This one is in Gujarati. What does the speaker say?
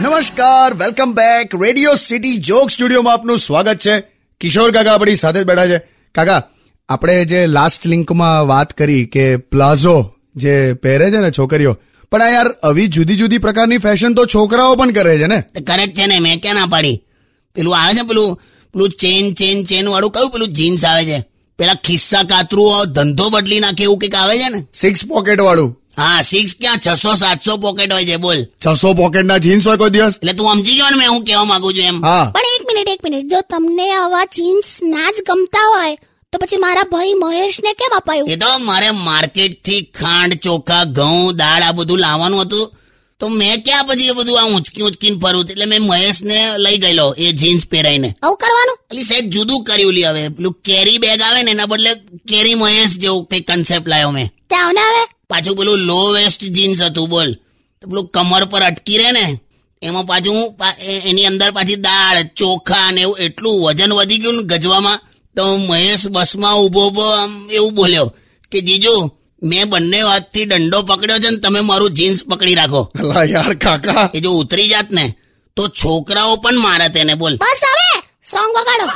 નમસ્કાર welcome back Radio City joke સ્ટુડિયોમાં આપનું સ્વાગત છે. કિશોર કાકા આપણી સાથે જ બેઠા છે. કાકા આપણે જે લાસ્ટ લિંકમાં વાત કરી કે પ્લાઝો જે પહેરે છે ને છોકરીઓ પણ આ યાર આવી જુદી જુદી પ્રકારની ફેશન તો છોકરાઓ પણ કરે છે ને? કરે જ છે ને મેં ક્યાં ના પાડી? પેલું આવે છે પેલું પેલું ચેન ચેન ચેન વાળું કયું પેલું જીન્સ આવે છે? પેલા ખિસ્સા કાતરું ધંધો બદલી નાખે એવું કંઈક આવે છે ને? સિક્સ પોકેટ વાળું. હા સિક્સ ક્યાં? છસો સાતસો પોકેટ હોય છે બોલ. છસો પોકેટના જીન્સ હોય કોઈ દિવસ? એટલે તું સમજી ગયો ને મેં હું કહેવા માંગુ છું એમ. હા. પણ એક મિનિટ એક મિનિટ. જો તમને આવા જીન્સ ના જ ગમતા હોય તો પછી મારા ભાઈ મહેશને કેમ અપાયું? એ તો મારે માર્કેટથી ખાંડ ચોખા ઘઉં દાળ આ બધું લાવવાનું હતું. તો મેં ક્યાં પછી એ બધું આ ઉંચકી ઉંચકીને ફરું? એટલે મેં મહેશ ને લઈ ગયેલો એ જીન્સ પહેરાઈને. આવું કરવાનું? એટલે સાહેબ જુદું કર્યું લી હવે. પેલું કેરી બેગ આવે ને એના બદલે કેરી મહેશ જેવું કઈ કન્સેપ્ટ લાવ્યો મેં. ત્યાં ને હવે? પાછું પેલું લો વેસ્ટ જીન્સ હતું બોલ. તો પેલું કમર પર અટકી રહે ને એમાં પાછું એની અંદર પાછી દાળ ચોખા ને એવું એટલું વજન વધી ગયું ને ગજવામાં તો મહેશ બસમાં ઊભો ઊભો આમ એવું બોલ્યો કે જીજુ મેં બંને હાથથી દંડો પકડ્યો છે ને તમે મારું જીન્સ પકડી રાખો. યાર કાકા. એ જો ઉતરી જાત ને તો છોકરાઓ પણ મારે તેને બોલ. બસ હવે સોંગ વગાડો.